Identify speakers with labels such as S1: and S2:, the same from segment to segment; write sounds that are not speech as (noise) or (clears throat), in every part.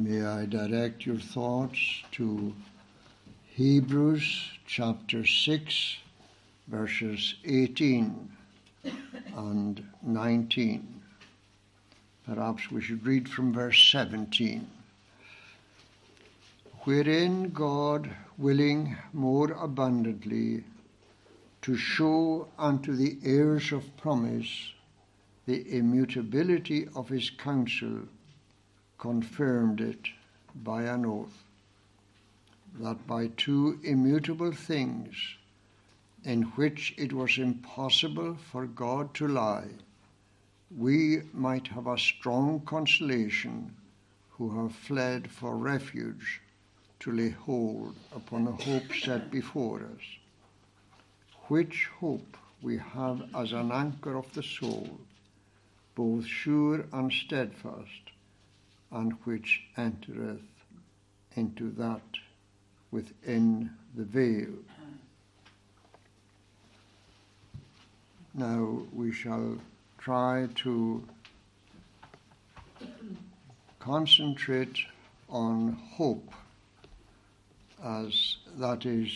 S1: May I direct your thoughts to Hebrews chapter 6, verses 18 and 19. Perhaps we should read from verse 17. Wherein God, willing more abundantly to show unto the heirs of promise the immutability of his counsel, confirmed it by an oath, that by two immutable things, in which it was impossible for God to lie, we might have a strong consolation who have fled for refuge to lay hold upon the hope set before us, which hope we have as an anchor of the soul, both sure and steadfast and which entereth into that within the veil. Now we shall try to concentrate on hope as that is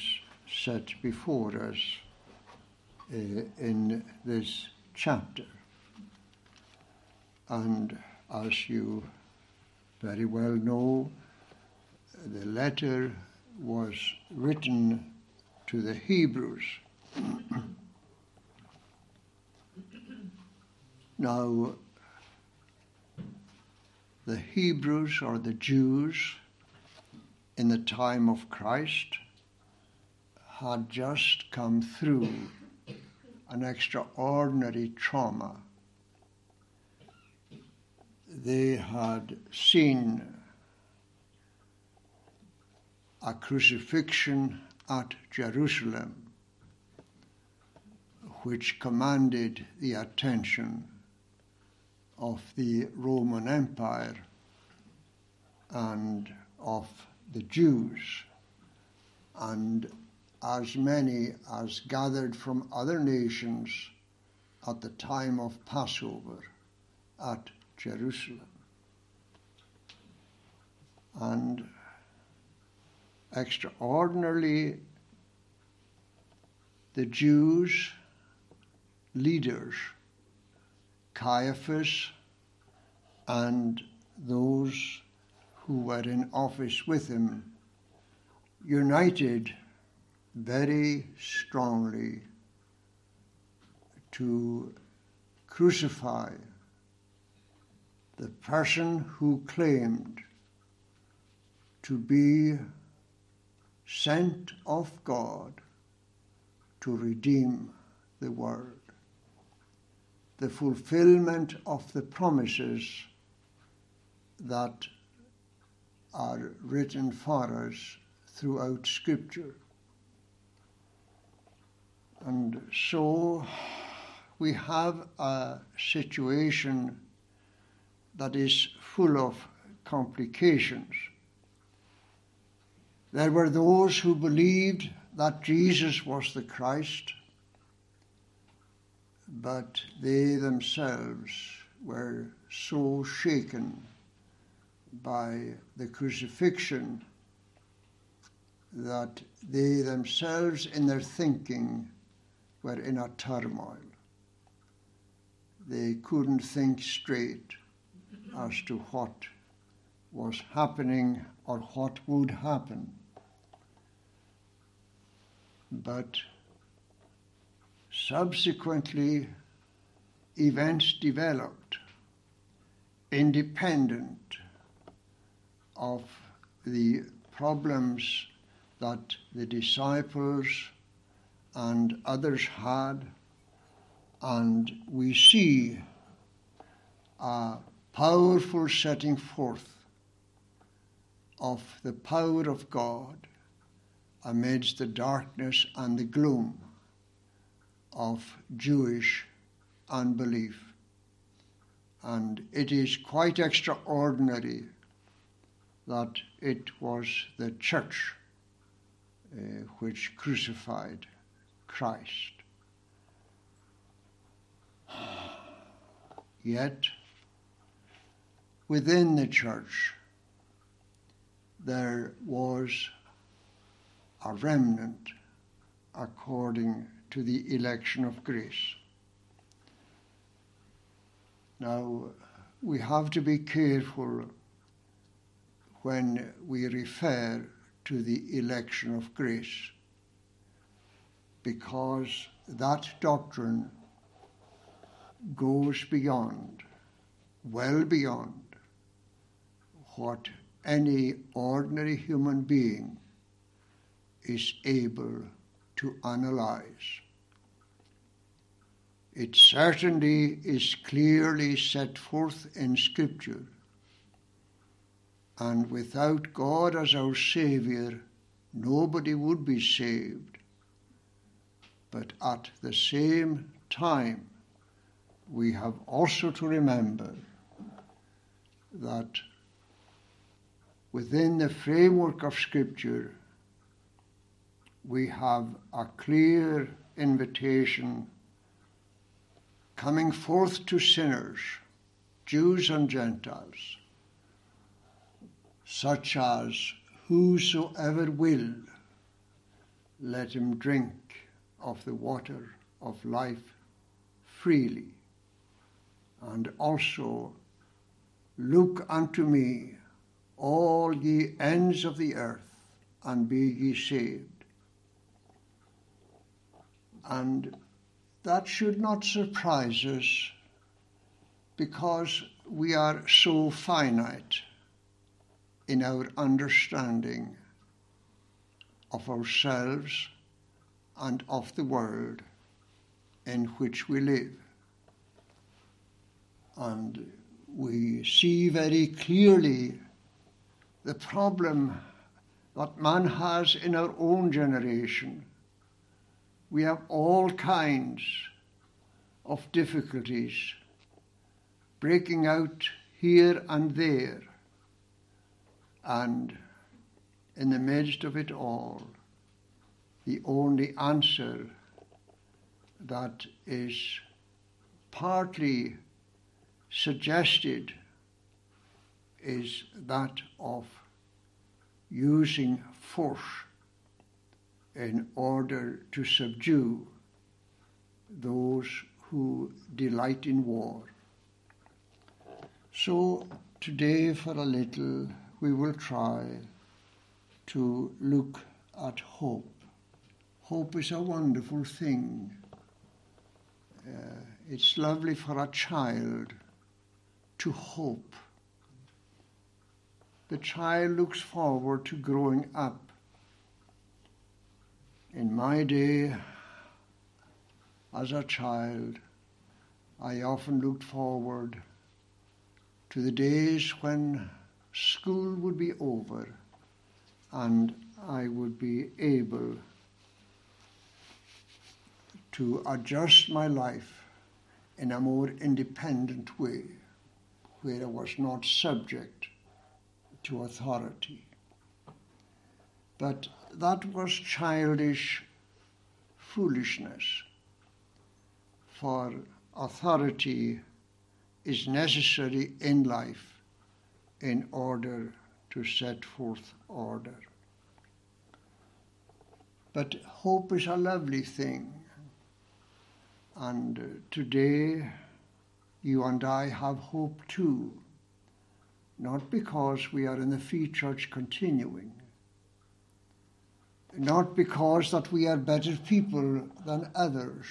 S1: set before us uh, in this chapter. And as you very well know, the letter was written to the Hebrews. (clears throat) now, the Hebrews or the Jews in the time of Christ had just come through an extraordinary trauma they had seen a crucifixion at Jerusalem, which commanded the attention of the Roman Empire and of the Jews, and as many as gathered from other nations at the time of Passover at Jerusalem. And extraordinarily, the Jews, leaders, Caiaphas, and those who were in office with him, united very strongly to crucify the person who claimed to be sent of God to redeem the world, the fulfillment of the promises that are written for us throughout Scripture. And so we have a situation that is full of complications. There were those who believed that Jesus was the Christ, but they themselves were so shaken by the crucifixion that they themselves, in their thinking, were in a turmoil. They couldn't think straight as to what was happening or what would happen. But subsequently, events developed independent of the problems that the disciples and others had, and we see a powerful setting forth of the power of God amidst the darkness and the gloom of Jewish unbelief. And it is quite extraordinary that it was the church uh, which crucified Christ. (sighs) Yet, within the church, there was a remnant according to the election of grace. Now, we have to be careful when we refer to the election of grace because that doctrine goes beyond, well beyond, what any ordinary human being is able to analyze. It certainly is clearly set forth in Scripture, and without God as our Saviour, nobody would be saved. But at the same time, we have also to remember that within the framework of Scripture, we have a clear invitation coming forth to sinners, Jews and Gentiles, such as whosoever will, let him drink of the water of life freely. And also, look unto me, all ye ends of the earth, and be ye saved. And that should not surprise us because we are so finite in our understanding of ourselves and of the world in which we live. And we see very clearly the problem that man has in our own generation we have all kinds of difficulties breaking out here and there. And in the midst of it all, the only answer that is partly suggested is that of using force in order to subdue those who delight in war. So today, for a little, we will try to look at hope. Hope is a wonderful thing. Uh, it's lovely for a child to hope. The child looks forward to growing up. In my day, as a child, I often looked forward to the days when school would be over and I would be able to adjust my life in a more independent way where I was not subject to authority. But that was childish foolishness, for authority is necessary in life in order to set forth order. But hope is a lovely thing. And today, you and I have hope too, not because we are in the Free Church continuing, not because that we are better people than others,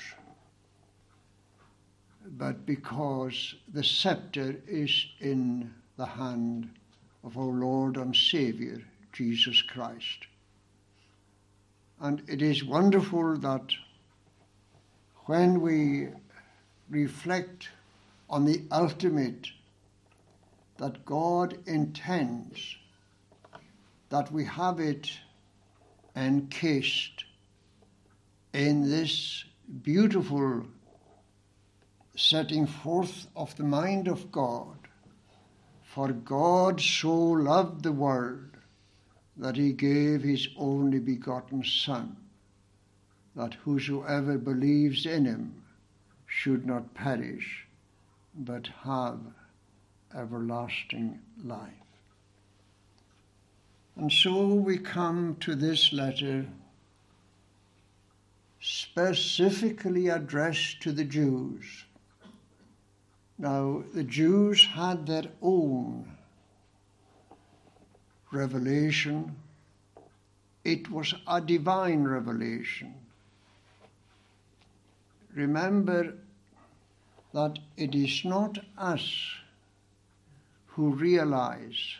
S1: but because the scepter is in the hand of our Lord and Saviour, Jesus Christ. And it is wonderful that when we reflect on the ultimate that God intends that we have it encased in this beautiful setting forth of the mind of God. For God so loved the world that he gave his only begotten Son, that whosoever believes in him should not perish, but have everlasting life. And so we come to this letter specifically addressed to the Jews. Now, the Jews had their own revelation. It was a divine revelation. Remember that it is not us who realize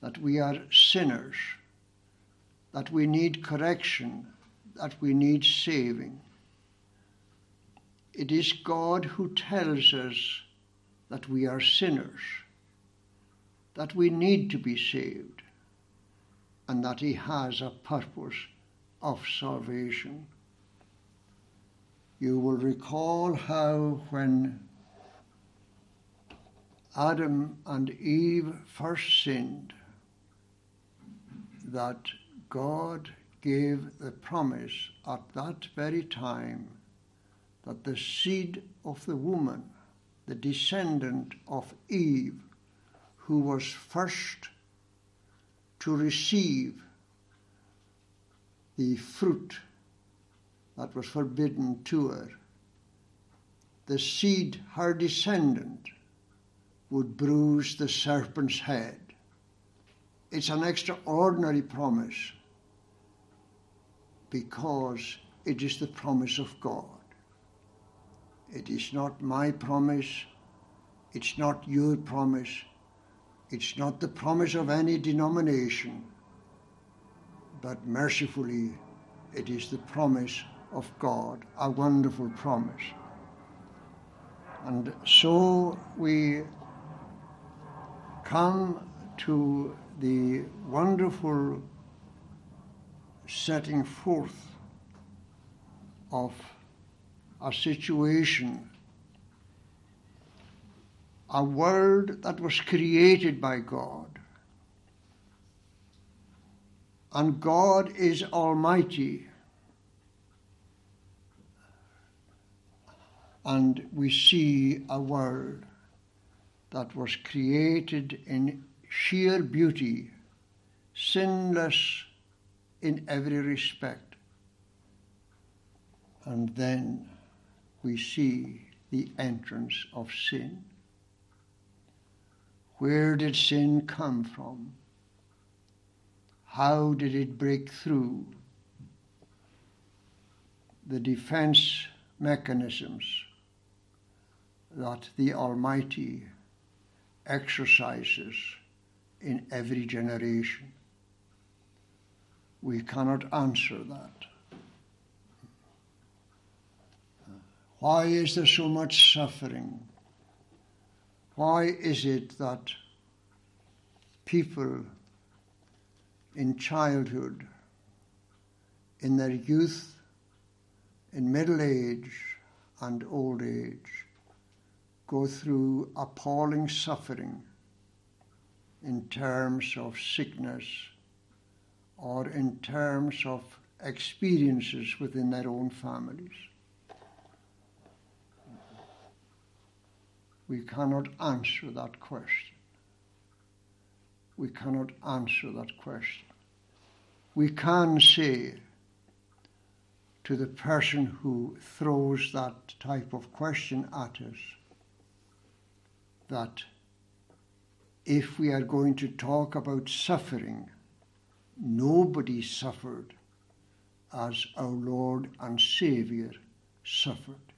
S1: that we are sinners, that we need correction, that we need saving. It is God who tells us that we are sinners, that we need to be saved, and that He has a purpose of salvation. You will recall how when Adam and Eve first sinned, that God gave the promise at that very time that the seed of the woman, the descendant of Eve, who was first to receive the fruit that was forbidden to her, the seed, her descendant, would bruise the serpent's head. It's an extraordinary promise because it is the promise of God. It is not my promise, it's not your promise, it's not the promise of any denomination, but mercifully it is the promise of God, a wonderful promise. And so we come to the wonderful setting forth of a situation, a world that was created by God. And God is Almighty. And we see a world that was created in sheer beauty, sinless in every respect. And then we see the entrance of sin. Where did sin come from? How did it break through the defense mechanisms that the Almighty exercises in every generation? We cannot answer that. Why is there so much suffering? Why is it that people in childhood, in their youth, in middle age, and old age go through appalling suffering in terms of sickness or in terms of experiences within their own families? We cannot answer that question. We cannot answer that question. We can say to the person who throws that type of question at us that if we are going to talk about suffering, nobody suffered as our Lord and Saviour suffered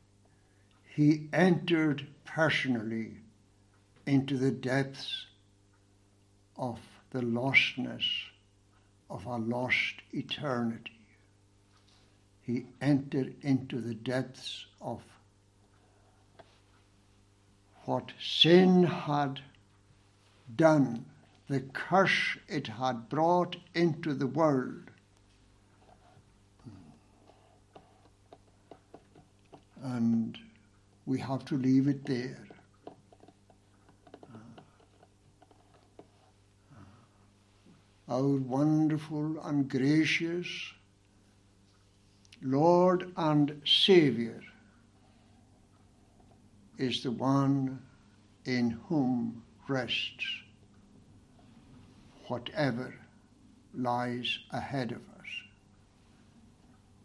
S1: he entered personally into the depths of the lostness of a lost eternity. He entered into the depths of what sin had done, the curse it had brought into the world. And we have to leave it there. Uh, our wonderful and gracious Lord and Saviour is the one in whom rests whatever lies ahead of us.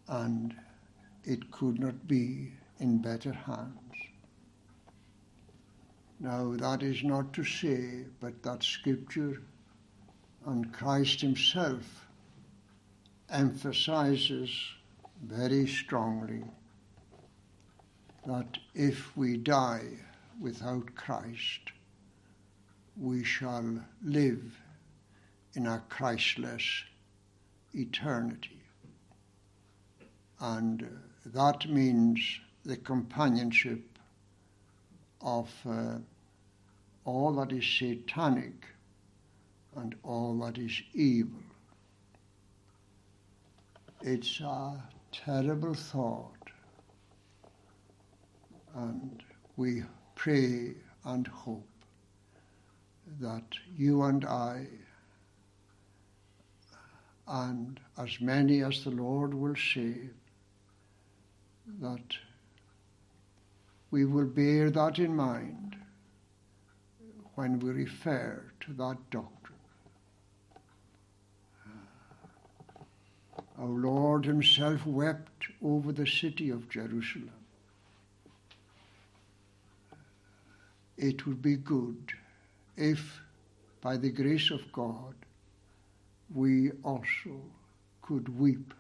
S1: And it could not be in better hands. Now, that is not to say, but that Scripture and Christ Himself emphasizes very strongly that if we die without Christ, we shall live in a Christless eternity. And that means the companionship of uh, all that is satanic and all that is evil. It's a terrible thought, and we pray and hope that you and I, and as many as the Lord will save, that we will bear that in mind when we refer to that doctrine. Our Lord Himself wept over the city of Jerusalem. It would be good if, by the grace of God, we also could weep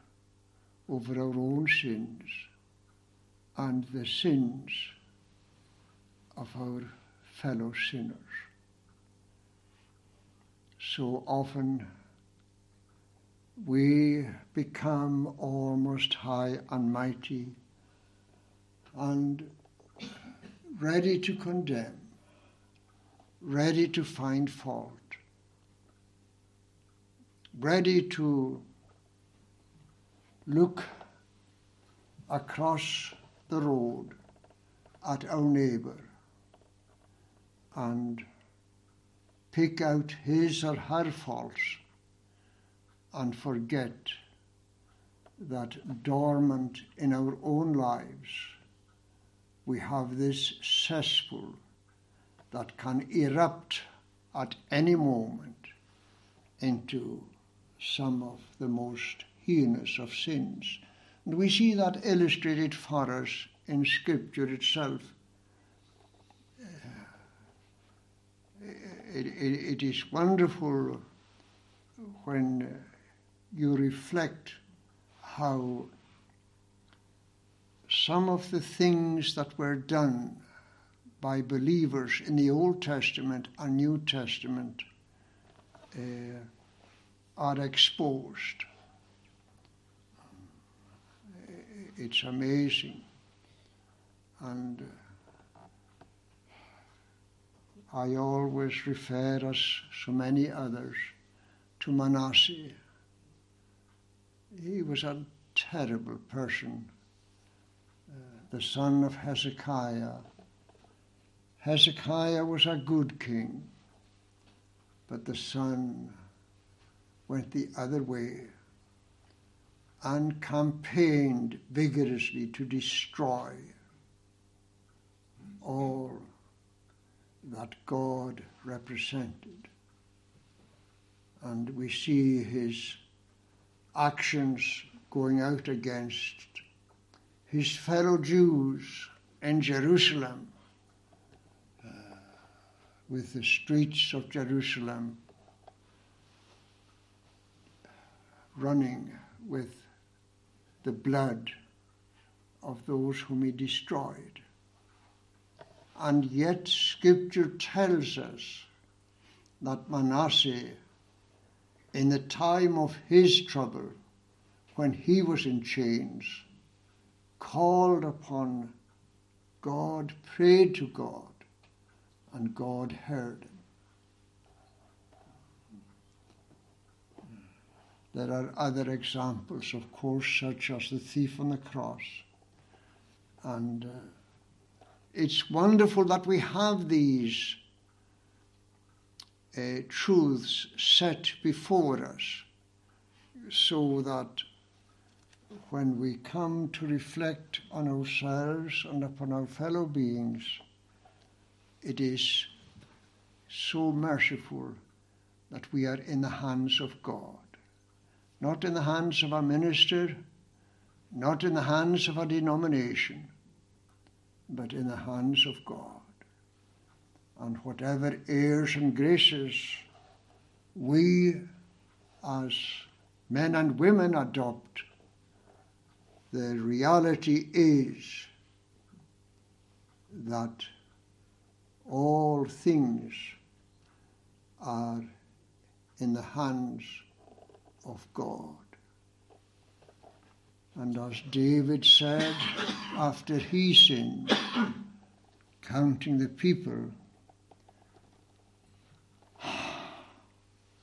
S1: over our own sins and the sins of our fellow sinners. So often we become almost high and mighty and ready to condemn, ready to find fault, ready to look across the road at our neighbour and pick out his or her faults and forget that dormant in our own lives we have this cesspool that can erupt at any moment into some of the most heinous of sins. And we see that illustrated for us in Scripture itself. Uh, it, it, it is wonderful when you reflect how some of the things that were done by believers in the Old Testament and New Testament uh, are exposed. It's amazing. And I always refer, as so many others, to Manasseh he was a terrible person, uh, the son of Hezekiah. Hezekiah was a good king, but the son went the other way and campaigned vigorously to destroy all that God represented. And we see his actions going out against his fellow Jews in Jerusalem, with the streets of Jerusalem running with the blood of those whom he destroyed. And yet, Scripture tells us that Manasseh in the time of his trouble, when he was in chains, called upon God, prayed to God, and God heard him. There are other examples, of course, such as the thief on the cross. And uh, it's wonderful that we have these uh, truths set before us so that when we come to reflect on ourselves and upon our fellow beings, it is so merciful that we are in the hands of God, not in the hands of a minister, not in the hands of a denomination, but in the hands of God. And whatever airs and graces we as men and women adopt, the reality is that all things are in the hands of God. And as David said after he sinned, counting the people,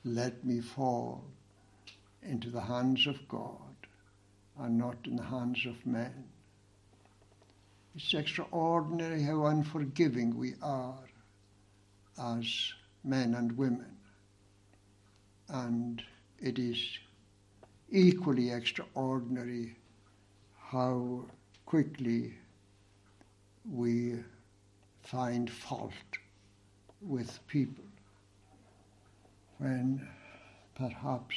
S1: let me fall into the hands of God and not in the hands of men. It's extraordinary how unforgiving we are as men and women. And it is equally extraordinary how quickly we find fault with people when perhaps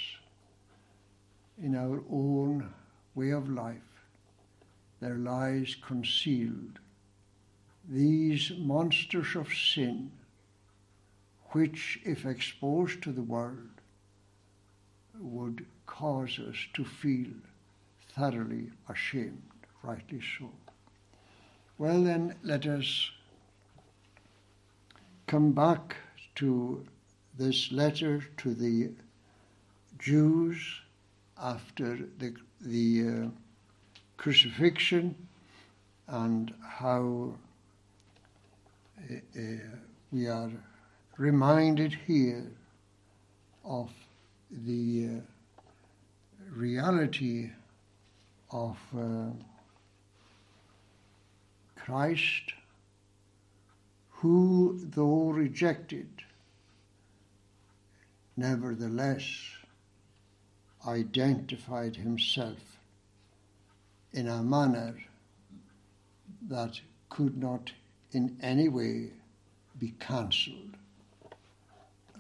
S1: in our own way of life there lies concealed these monsters of sin which, if exposed to the world, would cause us to feel thoroughly ashamed, rightly so. Well, then, let us come back to this letter to the Jews after the, the uh, crucifixion and how uh, we are reminded here of the uh, reality of uh, Christ, who, though rejected, nevertheless identified himself in a manner that could not in any way be cancelled. Uh,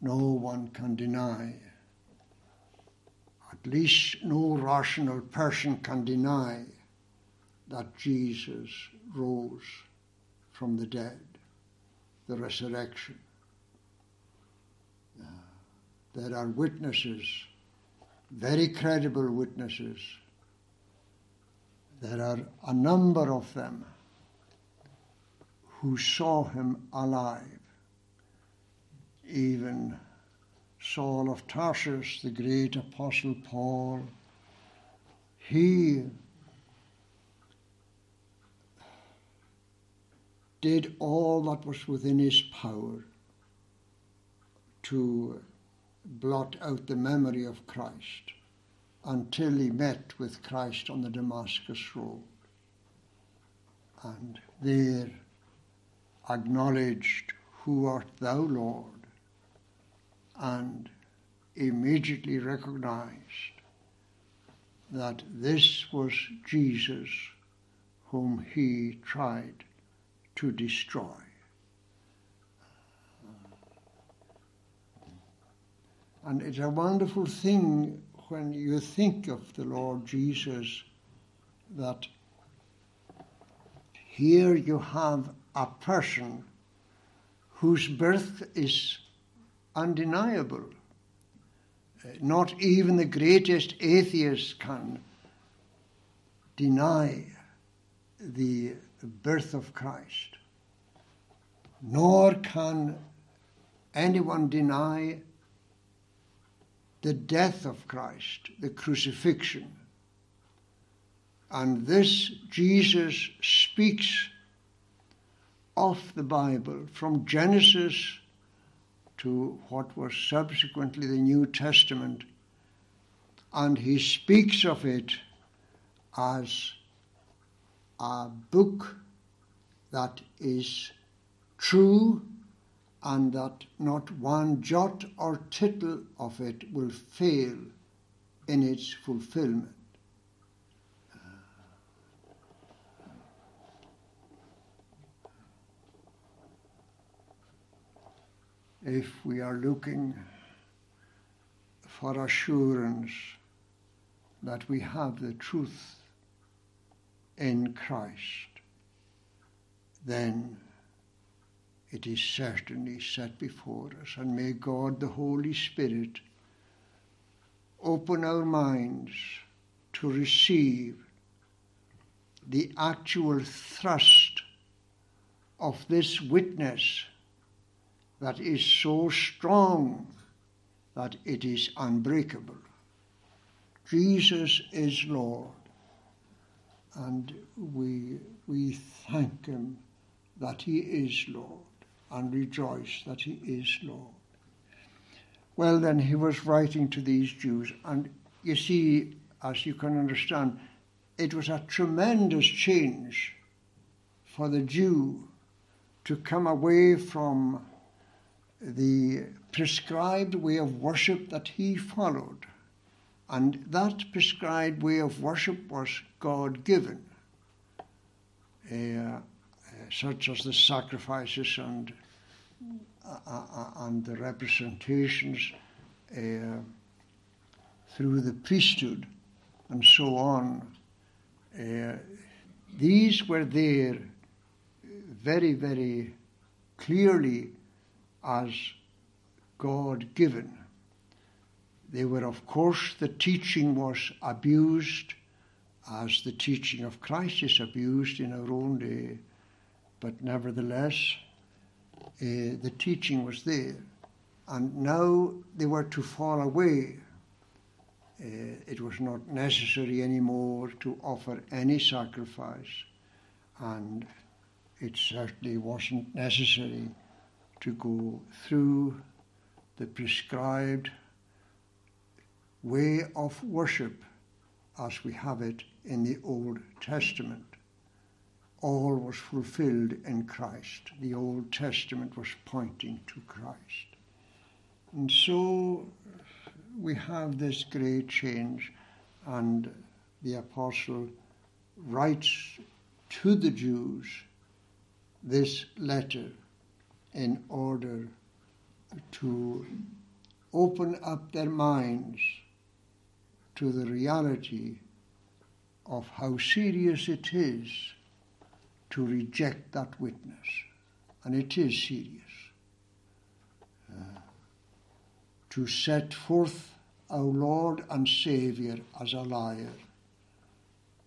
S1: no one can deny, at least no rational person can deny, that Jesus rose from the dead, the resurrection. Uh, there are witnesses, very credible witnesses. There are a number of them who saw him alive. Even Saul of Tarsus, the great apostle Paul, he did all that was within his power to blot out the memory of Christ until he met with Christ on the Damascus Road. And there acknowledged, Who art thou, Lord? and immediately recognized that this was Jesus whom he tried to destroy. And it's a wonderful thing when you think of the Lord Jesus that here you have a person whose birth is undeniable. Uh, not even the greatest atheist can deny the birth of Christ, nor can anyone deny the death of Christ, the crucifixion. And this Jesus speaks of the Bible from Genesis to what was subsequently the New Testament, and he speaks of it as a book that is true and that not one jot or tittle of it will fail in its fulfillment. If we are looking for assurance that we have the truth in Christ, then it is certainly set before us. And may God, the Holy Spirit, open our minds to receive the actual thrust of this witness that is so strong that it is unbreakable. Jesus is Lord, and we, we thank Him that He is Lord and rejoice that He is Lord. Well, then, he was writing to these Jews, and you see, as you can understand, it was a tremendous change for the Jew to come away from the prescribed way of worship that he followed. And that prescribed way of worship was God given, uh, such as the sacrifices and, uh, uh, and the representations uh, through the priesthood and so on. Uh, these were there very, very clearly as God given. They were, of course, the teaching was abused as the teaching of Christ is abused in our own day, but nevertheless, uh, the teaching was there. And now they were to fall away. Uh, it was not necessary anymore to offer any sacrifice, and it certainly wasn't necessary to go through the prescribed way of worship as we have it in the Old Testament. All was fulfilled in Christ. The Old Testament was pointing to Christ. And so we have this great change, and the apostle writes to the Jews this letter in order to open up their minds to the reality of how serious it is to reject that witness. And it is serious. Uh, to set forth our Lord and Saviour as a liar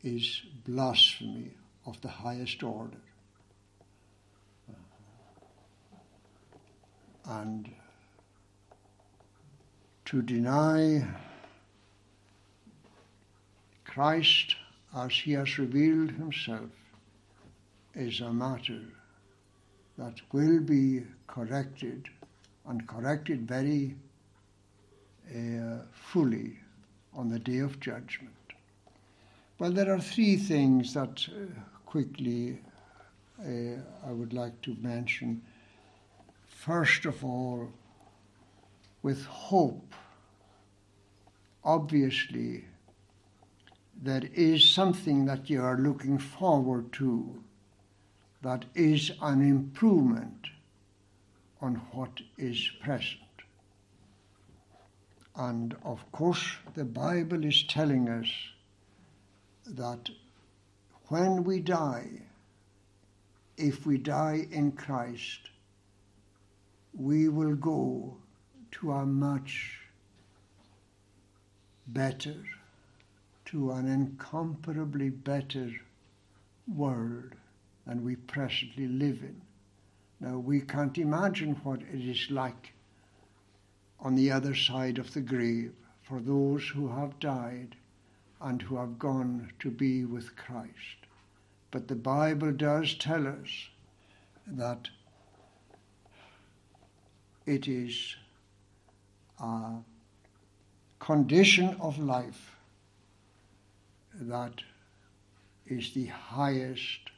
S1: is blasphemy of the highest order. and to deny Christ as he has revealed himself is a matter that will be corrected and corrected very uh, fully on the day of judgment. Well, there are three things that uh, quickly uh, I would like to mention first of all, with hope. Obviously, there is something that you are looking forward to that is an improvement on what is present. And of course, the Bible is telling us that when we die, if we die in Christ, we will go to a much better, to an incomparably better world than we presently live in. Now, we can't imagine what it is like on the other side of the grave for those who have died and who have gone to be with Christ. But the Bible does tell us that it is a condition of life that is the highest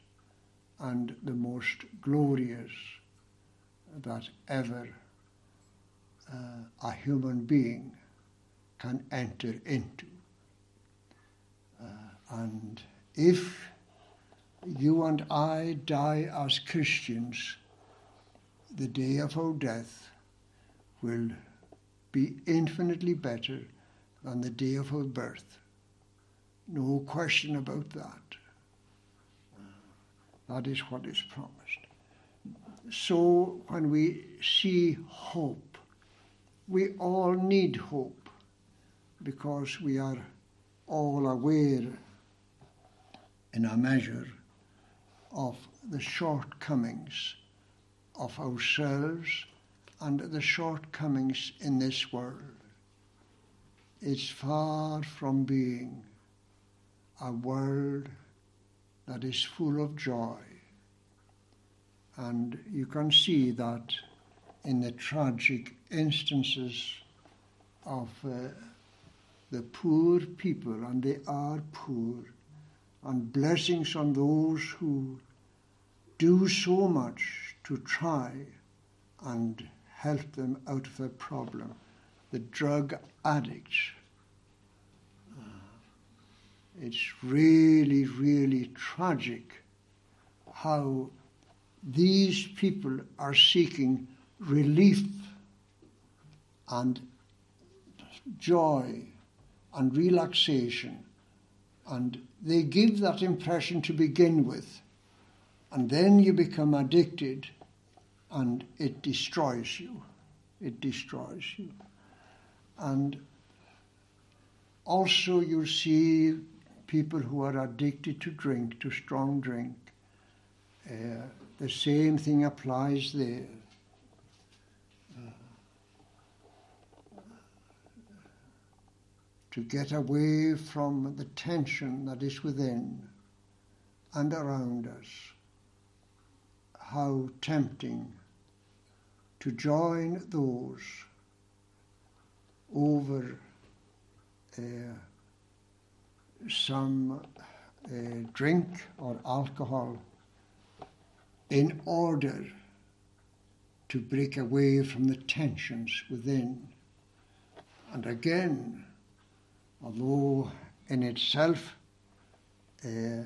S1: and the most glorious that ever uh, a human being can enter into. Uh, and if you and I die as Christians, the day of our death will be infinitely better than the day of our birth. No question about that. That is what is promised. So when we see hope, we all need hope because we are all aware in a measure of the shortcomings of ourselves and the shortcomings in this world. It's far from being a world that is full of joy. And you can see that in the tragic instances of uh, the poor people, and they are poor, and blessings on those who do so much to try and help them out of their problem. The drug addicts. It's really, really tragic how these people are seeking relief and joy and relaxation. And they give that impression to begin with. And then you become addicted and it destroys you. It destroys you. And also, you see people who are addicted to drink, to strong drink. Uh, the same thing applies there. to get away from the tension that is within and around us. How tempting to join those over uh, some uh, drink or alcohol in order to break away from the tensions within. And again, although in itself uh, uh,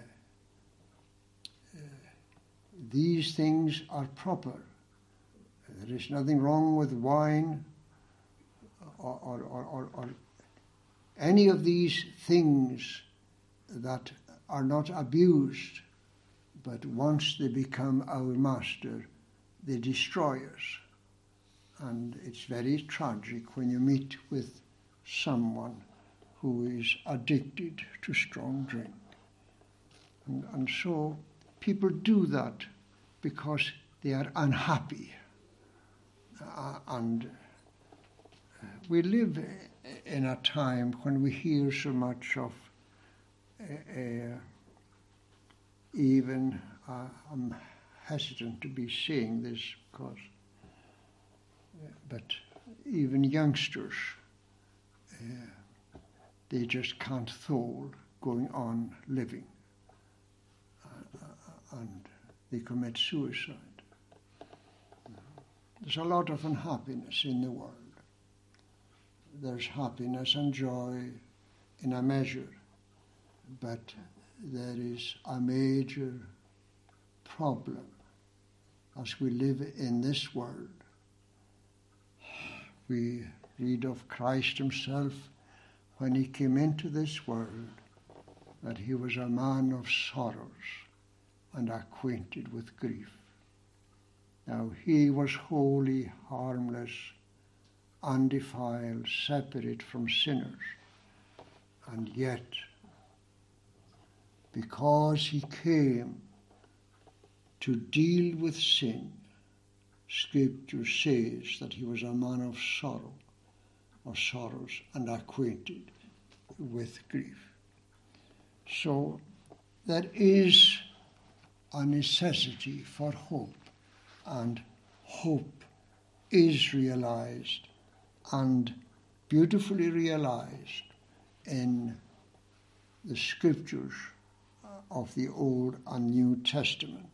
S1: these things are proper. There is nothing wrong with wine or, or, or, or, any of these things that are not abused, but once they become our master, they destroy us. And it's very tragic when you meet with someone who is addicted to strong drink. And, and so people do that because they are unhappy. Uh, and uh, we live in a time when we hear so much of uh, even, uh, I'm hesitant to be saying this because, uh, but even youngsters they just can't thole going on living. Uh, uh, and they commit suicide. There's a lot of unhappiness in the world. There's happiness and joy in a measure, but there is a major problem as we live in this world. We read of Christ Himself when he came into this world that he was a man of sorrows and acquainted with grief. Now he was wholly harmless, undefiled, separate from sinners. And yet, because he came to deal with sin, Scripture says that he was a man of sorrow of sorrows and acquainted with grief. So there is a necessity for hope, and hope is realized and beautifully realized in the scriptures uh, of the Old and New Testament.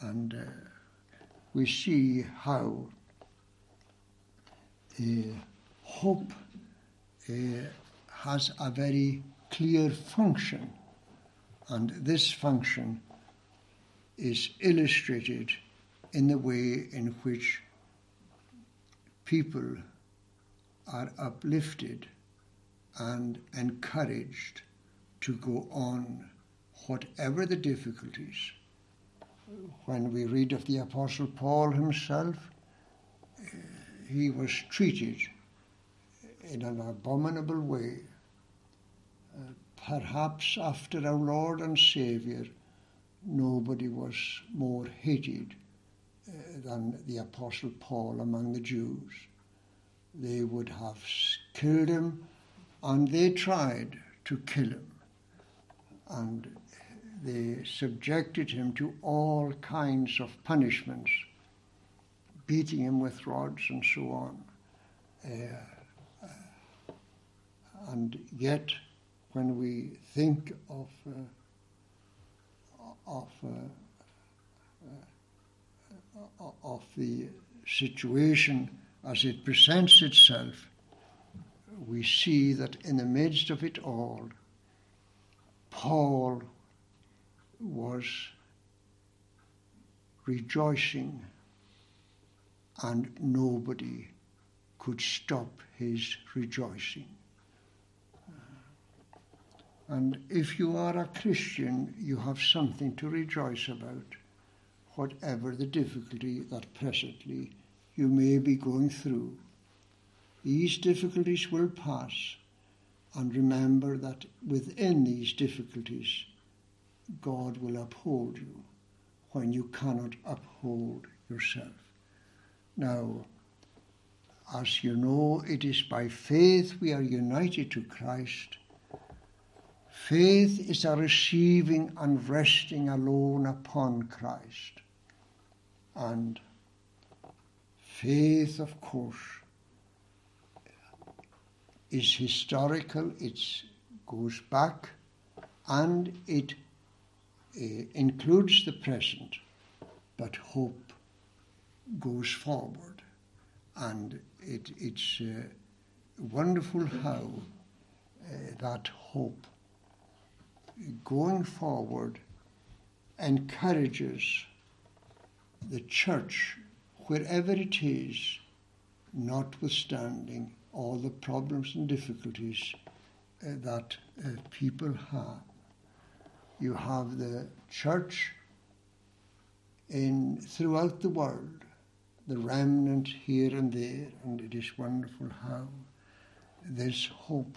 S1: And uh, we see how uh, hope uh, has a very clear function, and this function is illustrated in the way in which people are uplifted and encouraged to go on, whatever the difficulties. When we read of the Apostle Paul himself, he was treated in an abominable way. Uh, perhaps after our Lord and Saviour, nobody was more hated than the Apostle Paul among the Jews. They would have killed him, and they tried to kill him. And they subjected him to all kinds of punishments beating him with rods and so on. Uh, uh, and yet, when we think of uh, of uh, of the situation as it presents itself, we see that in the midst of it all, Paul was rejoicing and nobody could stop his rejoicing. And if you are a Christian, you have something to rejoice about, whatever the difficulty that presently you may be going through. These difficulties will pass, and remember that within these difficulties, God will uphold you when you cannot uphold yourself. Now, as you know, it is by faith we are united to Christ. Faith is a receiving and resting alone upon Christ. And faith, of course, is historical, it goes back, and it uh, includes the present, but hope goes forward. And it, it's uh, wonderful how uh, that hope going forward encourages the church, wherever it is, notwithstanding all the problems and difficulties uh, that uh, people have. You have the church in throughout the world the remnant here and there, and it is wonderful how this hope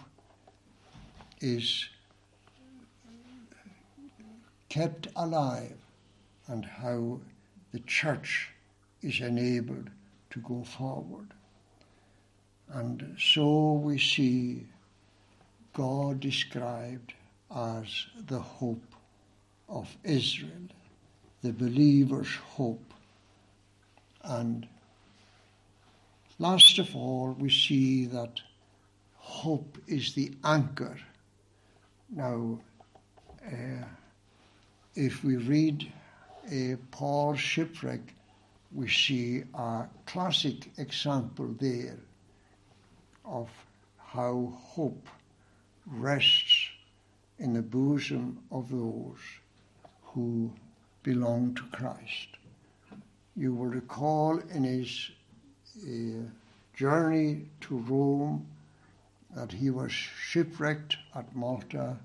S1: is kept alive and how the church is enabled to go forward. And so we see God described as the hope of Israel, the believer's hope and last of all, we see that hope is the anchor. Now, uh, if we read uh, Paul's shipwreck, we see a classic example there of how hope rests in the bosom of those who belong to Christ. You will recall in his uh, journey to Rome that he was shipwrecked at Malta.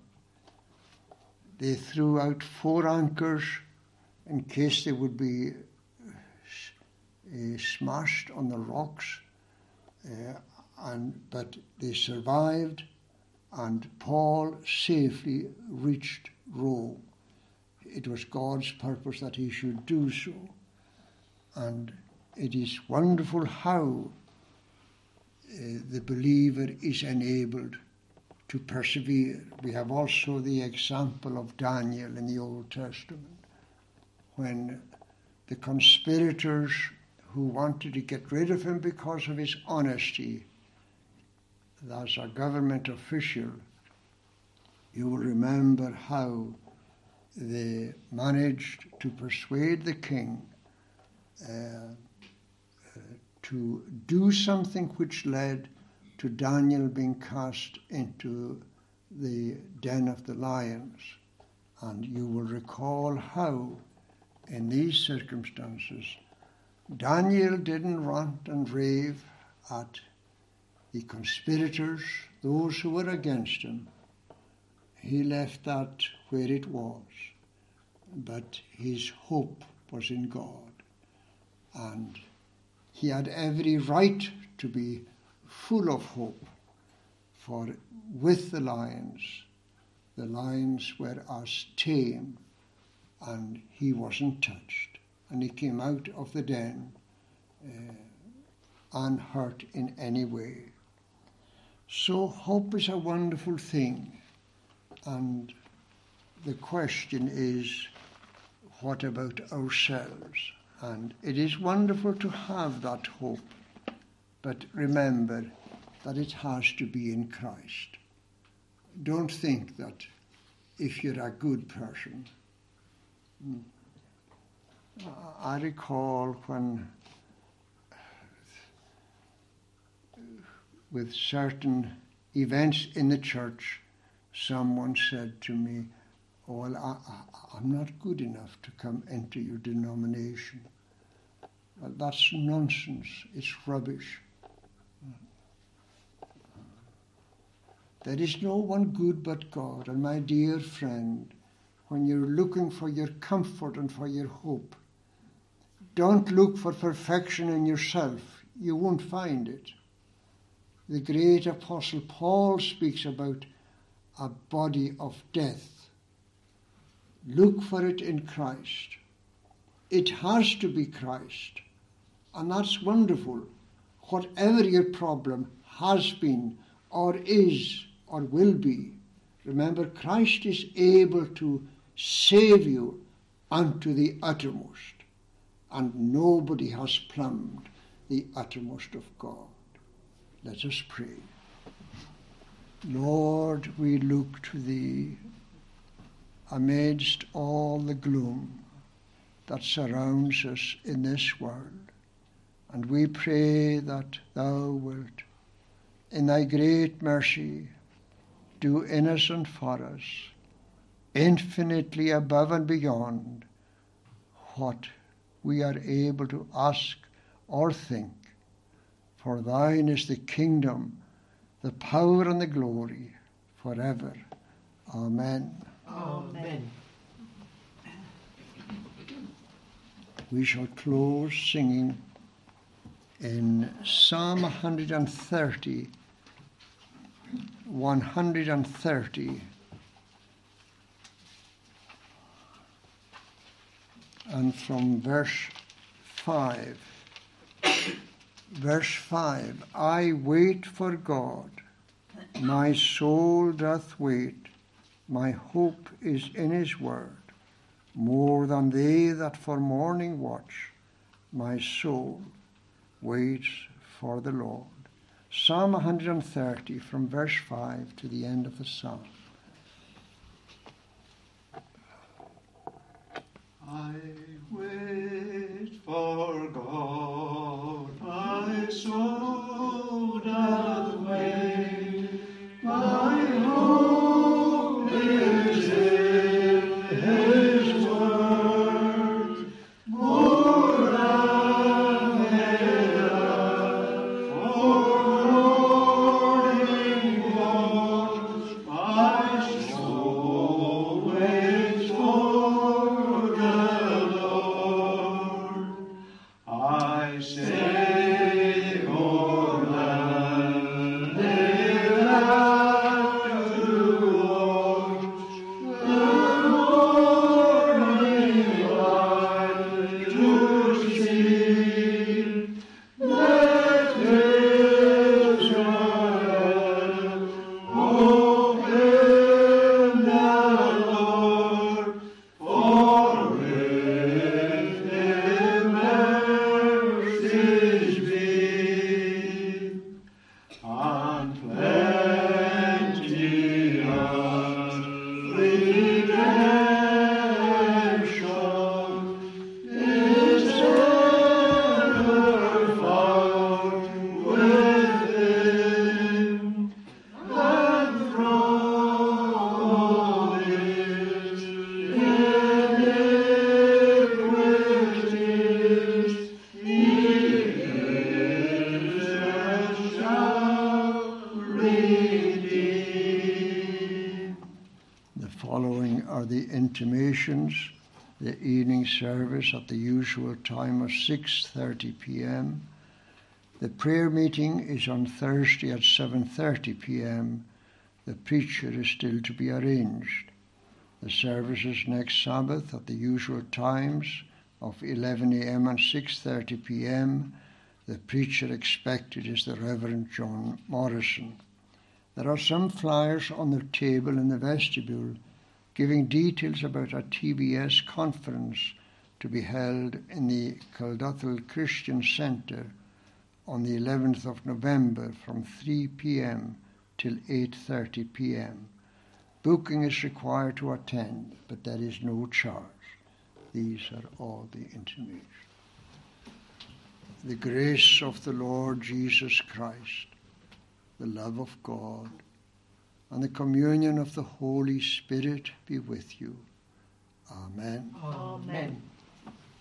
S1: They threw out four anchors in case they would be uh, smashed on the rocks, uh, and but they survived, and Paul safely reached Rome. It was God's purpose that he should do so. And it is wonderful how uh, the believer is enabled to persevere. We have also the example of Daniel in the Old Testament when the conspirators who wanted to get rid of him because of his honesty, as a government official, you will remember how they managed to persuade the king uh, uh, to do something which led to Daniel being cast into the den of the lions. And you will recall how, in these circumstances, Daniel didn't rant and rave at the conspirators, those who were against him, he left that where it was. But his hope was in God. And he had every right to be full of hope. For with the lions, the lions were as tame, and he wasn't touched. And he came out of the den uh, unhurt in any way. So, hope is a wonderful thing. And the question is, what about ourselves? And it is wonderful to have that hope. But remember that it has to be in Christ. Don't think that if you're a good person. I recall when, with certain events in the church, someone said to me, oh, Well, I, am not good enough to come into your denomination. Well, that's nonsense. It's rubbish. There is no one good but God. And my dear friend, when you're looking for your comfort and for your hope, don't look for perfection in yourself. You won't find it. The great Apostle Paul speaks about a body of death. Look for it in Christ. It has to be Christ. And that's wonderful. Whatever your problem has been, or is, or will be, remember Christ is able to save you unto the uttermost. And nobody has plumbed the uttermost of God. Let us pray. Lord, we look to Thee amidst all the gloom that surrounds us in this world. And we pray that Thou wilt, in Thy great mercy, do in us and for us, infinitely above and beyond what we are able to ask or think. For Thine is the kingdom the power and the glory forever. Amen.
S2: Amen.
S1: We shall close singing in Psalm 130, 130, and from verse 5. Verse 5 I wait for God, my soul doth wait, my hope is in his word. More than they that for morning watch, my soul waits for the Lord. Psalm 130 from verse 5 to the end of the psalm.
S3: I wait for God,
S1: intimations. The evening service at the usual time of 6:30 p.m. The prayer meeting is on Thursday at 7:30 p.m. The preacher is still to be arranged. The services next Sabbath at the usual times of 11 a.m. and 6:30 p.m. The preacher expected is the Reverend John Morrison. There are some flyers on the table in the vestibule giving details about a TBS conference to be held in the Kilduthel Christian Centre on the 11th of November from 3 p.m. till 8:30 p.m. Booking is required to attend, but there is no charge. These are all the intimations. The grace of the Lord Jesus Christ, the love of God, and the communion of the Holy Spirit be with you. Amen.
S2: Amen.